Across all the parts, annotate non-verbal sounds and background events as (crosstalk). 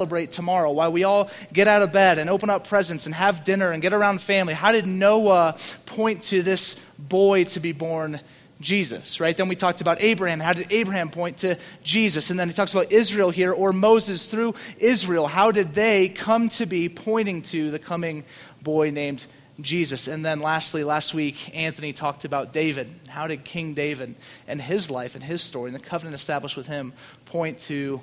celebrate tomorrow, why we all get out of bed and open up presents and have dinner and get around family. How did Noah point to this boy to be born? Jesus, right? Then we talked about Abraham. How did Abraham point to Jesus? And then he talks about Israel here, or Moses through Israel. How did they come to be pointing to the coming boy named Jesus. And then lastly, last week, Anthony talked about David. How did King David and his life and his story and the covenant established with him point to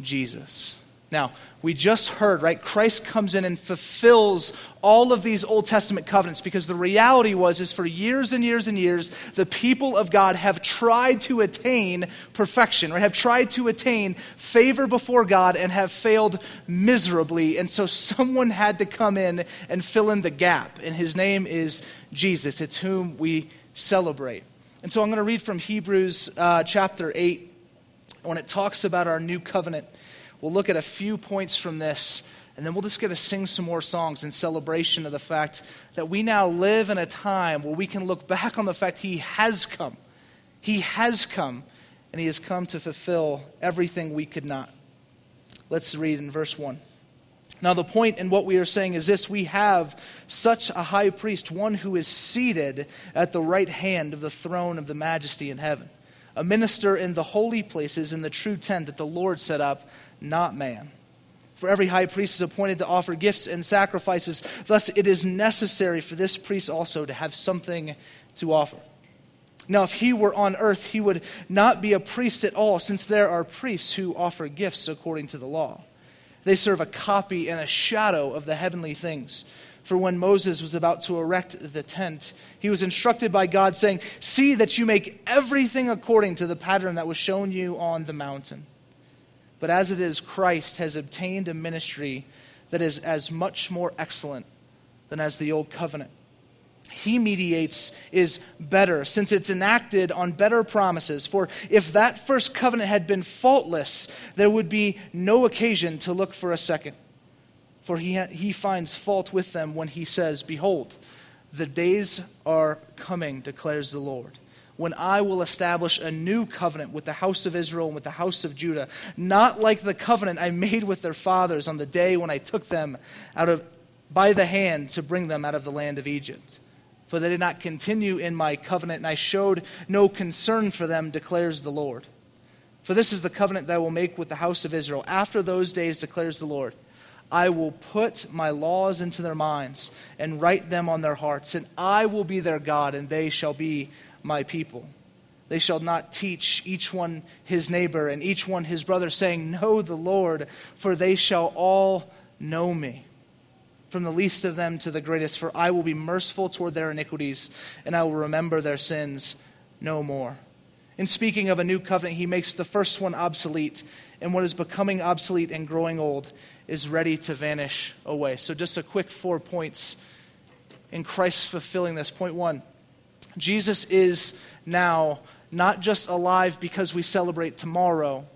Jesus? Now, we just heard, right? Christ comes in and fulfills all of these Old Testament covenants because the reality was is for years and years and years the people of God have tried to attain perfection, right? Have tried to attain favor before God and have failed miserably. And so someone had to come in and fill in the gap. And his name is Jesus. It's whom we celebrate. And so I'm going to read from Hebrews uh, chapter 8 when it talks about our new covenant. We'll look at a few points from this, and then we'll just get to sing some more songs in celebration of the fact that we now live in a time where we can look back on the fact He has come. He has come, and He has come to fulfill everything we could not. Let's read in verse 1. Now, the point in what we are saying is this we have such a high priest, one who is seated at the right hand of the throne of the majesty in heaven, a minister in the holy places in the true tent that the Lord set up not man. For every high priest is appointed to offer gifts and sacrifices. Thus, it is necessary for this priest also to have something to offer. Now, if he were on earth, he would not be a priest at all, since there are priests who offer gifts according to the law. They serve a copy and a shadow of the heavenly things. For when Moses was about to erect the tent, he was instructed by God, saying, See that you make everything according to the pattern that was shown you on the mountain. But as it is, Christ has obtained a ministry that is as much more excellent than as the old covenant. He mediates is better, since it's enacted on better promises. For if that first covenant had been faultless, there would be no occasion to look for a second. For he, ha- he finds fault with them when he says, Behold, the days are coming, declares the Lord when I will establish a new covenant with the house of Israel and with the house of Judah, not like the covenant I made with their fathers on the day when I took them out of by the hand to bring them out of the land of Egypt. For they did not continue in my covenant, and I showed no concern for them, declares the Lord. For this is the covenant that I will make with the house of Israel. After those days, declares the Lord, I will put my laws into their minds and write them on their hearts, and I will be their God, and they shall be my people. They shall not teach each one his neighbor and each one his brother, saying, Know the Lord, for they shall all know me. From the least of them to the greatest, for I will be merciful toward their iniquities, and I will remember their sins no more. In speaking of a new covenant, he makes the first one obsolete, and what is becoming obsolete and growing old is ready to vanish away. So, just a quick four points in Christ fulfilling this. Point one Jesus is now not just alive because we celebrate tomorrow,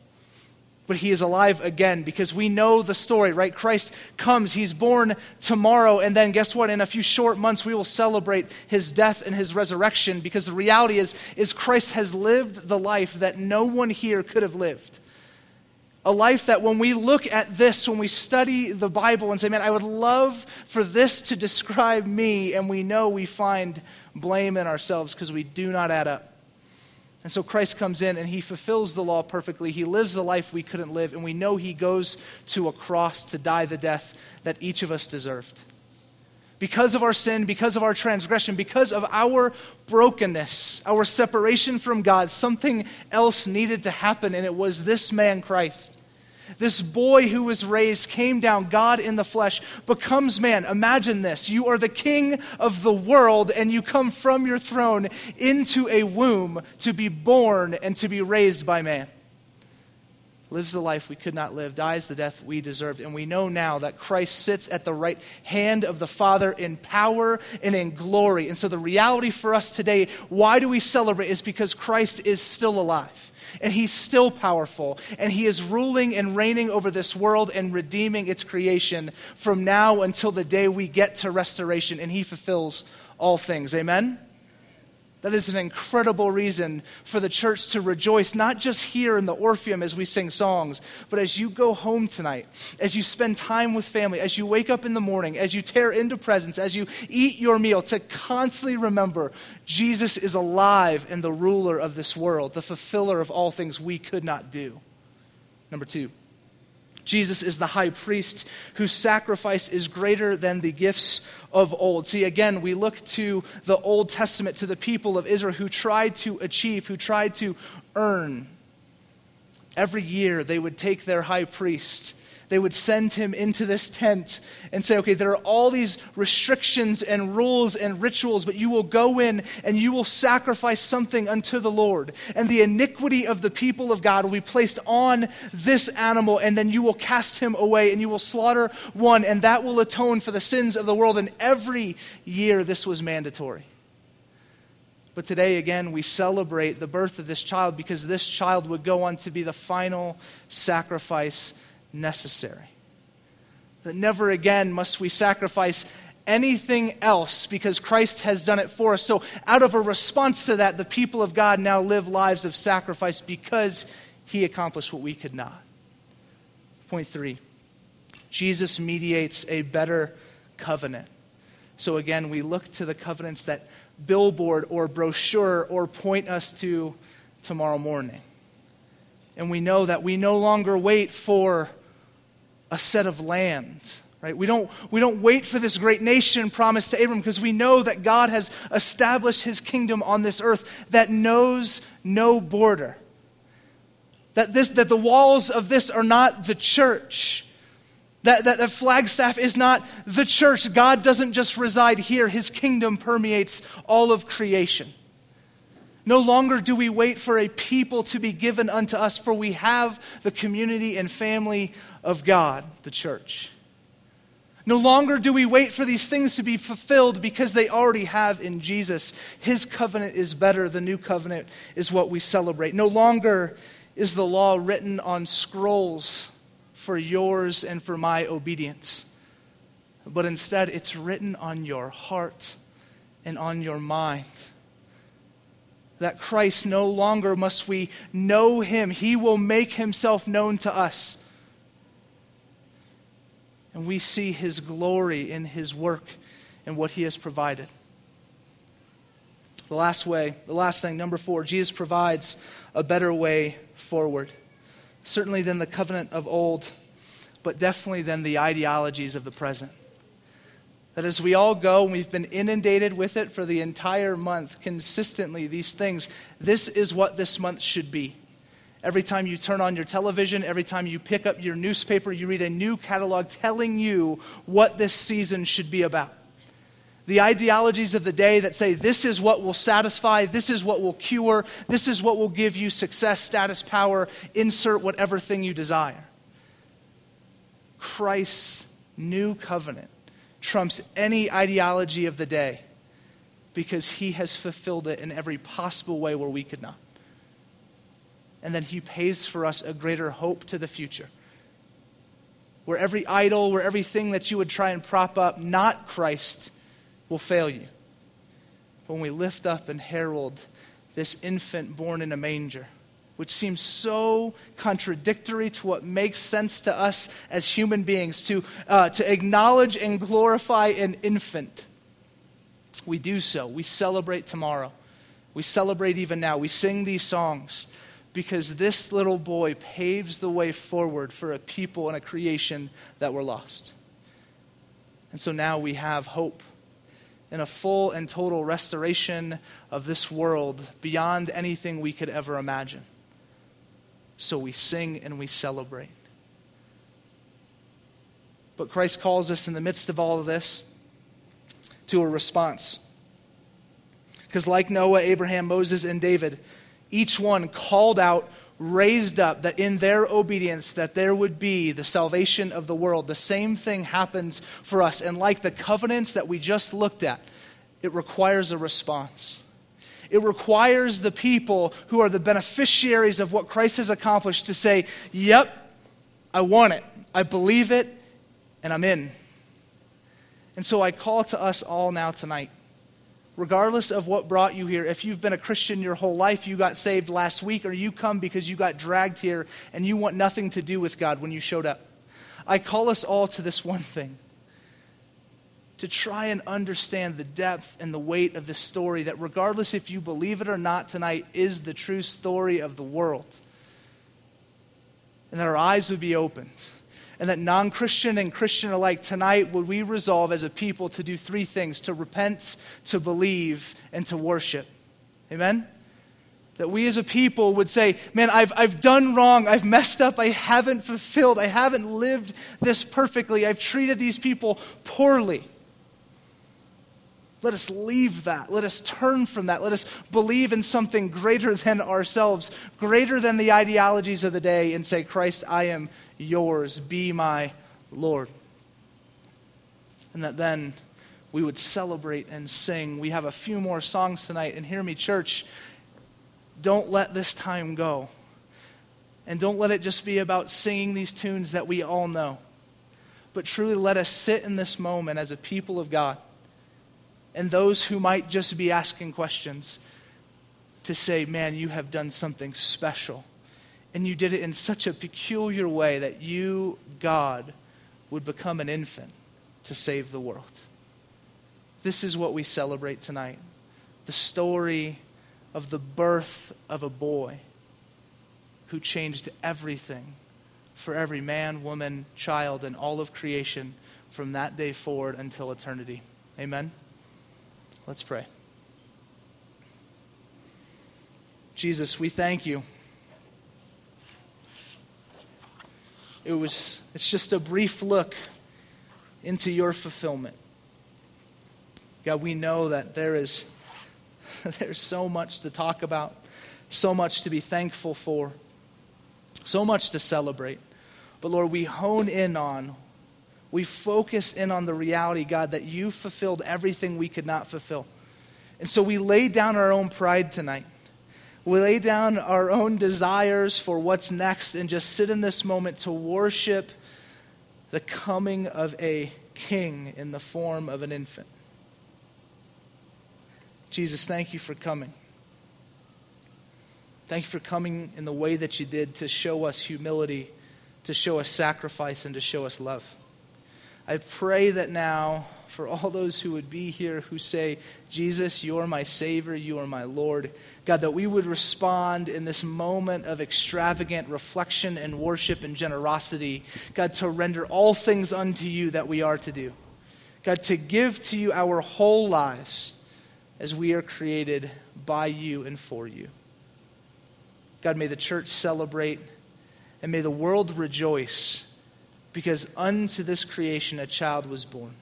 but he is alive again because we know the story, right? Christ comes, he's born tomorrow, and then guess what? In a few short months, we will celebrate his death and his resurrection because the reality is, is Christ has lived the life that no one here could have lived. A life that when we look at this, when we study the Bible and say, man, I would love for this to describe me, and we know we find blame in ourselves because we do not add up. And so Christ comes in and he fulfills the law perfectly. He lives the life we couldn't live, and we know he goes to a cross to die the death that each of us deserved. Because of our sin, because of our transgression, because of our brokenness, our separation from God, something else needed to happen, and it was this man, Christ. This boy who was raised came down, God in the flesh, becomes man. Imagine this. You are the king of the world, and you come from your throne into a womb to be born and to be raised by man. Lives the life we could not live, dies the death we deserved. And we know now that Christ sits at the right hand of the Father in power and in glory. And so the reality for us today, why do we celebrate, is because Christ is still alive and he's still powerful, and he is ruling and reigning over this world and redeeming its creation from now until the day we get to restoration, and he fulfills all things. Amen? That is an incredible reason for the church to rejoice, not just here in the Orpheum as we sing songs, but as you go home tonight, as you spend time with family, as you wake up in the morning, as you tear into presents, as you eat your meal, to constantly remember Jesus is alive and the ruler of this world, the fulfiller of all things we could not do. Number two, Jesus is the high priest whose sacrifice is greater than the gifts of old. See, again, we look to the Old Testament, to the people of Israel who tried to achieve, who tried to earn. Every year they would take their high priest they would send him into this tent and say, okay, there are all these restrictions and rules and rituals, but you will go in and you will sacrifice something unto the Lord. And the iniquity of the people of God will be placed on this animal, and then you will cast him away and you will slaughter one, and that will atone for the sins of the world. And every year this was mandatory. But today, again, we celebrate the birth of this child because this child would go on to be the final sacrifice necessary. That never again must we sacrifice anything else because Christ has done it for us. So, out of a response to that, the people of God now live lives of sacrifice because he accomplished what we could not. Point three Jesus mediates a better covenant. So, again, we look to the covenants that billboard or brochure or point us to tomorrow morning. And we know that we no longer wait for a set of land. Right? We, don't, we don't wait for this great nation promised to Abram because we know that God has established his kingdom on this earth that knows no border. That, this, that the walls of this are not the church. That, that, that Flagstaff is not the church. God doesn't just reside here, his kingdom permeates all of creation. No longer do we wait for a people to be given unto us, for we have the community and family of God, the church. No longer do we wait for these things to be fulfilled because they already have in Jesus. His covenant is better. The new covenant is what we celebrate. No longer is the law written on scrolls for yours and for my obedience, but instead it's written on your heart and on your mind that Christ no longer must we know him. He will make himself known to us. And we see his glory in his work and what he has provided. The last way, the last thing, number four, Jesus provides a better way forward. Certainly than the covenant of old, but definitely than the ideologies of the present. That as we all go, and we've been inundated with it for the entire month, consistently, these things, this is what this month should be. Every time you turn on your television, every time you pick up your newspaper, you read a new catalog telling you what this season should be about. The ideologies of the day that say this is what will satisfy, this is what will cure, this is what will give you success, status, power, insert whatever thing you desire. Christ's new covenant trumps any ideology of the day because he has fulfilled it in every possible way where we could not. And then he pays for us a greater hope to the future. Where every idol, where everything that you would try and prop up, not Christ, will fail you. When we lift up and herald this infant born in a manger which seems so contradictory to what makes sense to us as human beings, to, uh, to acknowledge and glorify an infant. We do so. We celebrate tomorrow. We celebrate even now. We sing these songs because this little boy paves the way forward for a people and a creation that were lost. And so now we have hope in a full and total restoration of this world beyond anything we could ever imagine. So we sing and we celebrate. But Christ calls us in the midst of all of this to a response. Because, like Noah, Abraham, Moses, and David, each one called out, raised up, that in their obedience, that there would be the salvation of the world. The same thing happens for us. And like the covenants that we just looked at, it requires a response. It requires the people who are the beneficiaries of what Christ has accomplished to say, Yep, I want it, I believe it, and I'm in. And so I call to us all now tonight. Regardless of what brought you here, if you've been a Christian your whole life, you got saved last week, or you come because you got dragged here and you want nothing to do with God when you showed up, I call us all to this one thing to try and understand the depth and the weight of this story that, regardless if you believe it or not tonight, is the true story of the world. And that our eyes would be opened and that non Christian and Christian alike tonight would we resolve as a people to do three things to repent, to believe, and to worship. Amen? That we as a people would say, Man, I've, I've done wrong. I've messed up. I haven't fulfilled. I haven't lived this perfectly. I've treated these people poorly. Let us leave that. Let us turn from that. Let us believe in something greater than ourselves, greater than the ideologies of the day, and say, Christ, I am yours. Be my Lord. And that then we would celebrate and sing. We have a few more songs tonight. And hear me, church, don't let this time go. And don't let it just be about singing these tunes that we all know. But truly let us sit in this moment as a people of God and those who might just be asking questions to say, Man, you have done something special. And you did it in such a peculiar way that you, God, would become an infant to save the world. This is what we celebrate tonight the story of the birth of a boy who changed everything for every man, woman, child, and all of creation from that day forward until eternity. Amen. Let's pray. Jesus, we thank you. It was it's just a brief look into your fulfillment. God, we know that there is (laughs) there's so much to talk about, so much to be thankful for, so much to celebrate. But Lord, we hone in on we focus in on the reality, God, that you fulfilled everything we could not fulfill. And so we lay down our own pride tonight. We lay down our own desires for what's next and just sit in this moment to worship the coming of a king in the form of an infant. Jesus, thank you for coming. Thank you for coming in the way that you did to show us humility, to show us sacrifice, and to show us love. I pray that now, for all those who would be here who say, Jesus, you are my Savior, you are my Lord, God, that we would respond in this moment of extravagant reflection and worship and generosity, God, to render all things unto you that we are to do. God, to give to you our whole lives as we are created by you and for you. God, may the church celebrate and may the world rejoice because unto this creation a child was born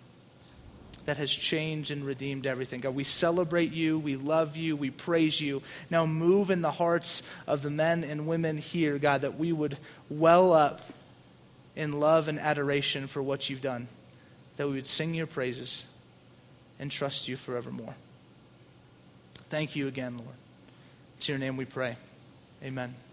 that has changed and redeemed everything. God, we celebrate you, we love you, we praise you. Now move in the hearts of the men and women here, God, that we would well up in love and adoration for what you've done, that we would sing your praises and trust you forevermore. Thank you again, Lord. It's your name we pray. Amen.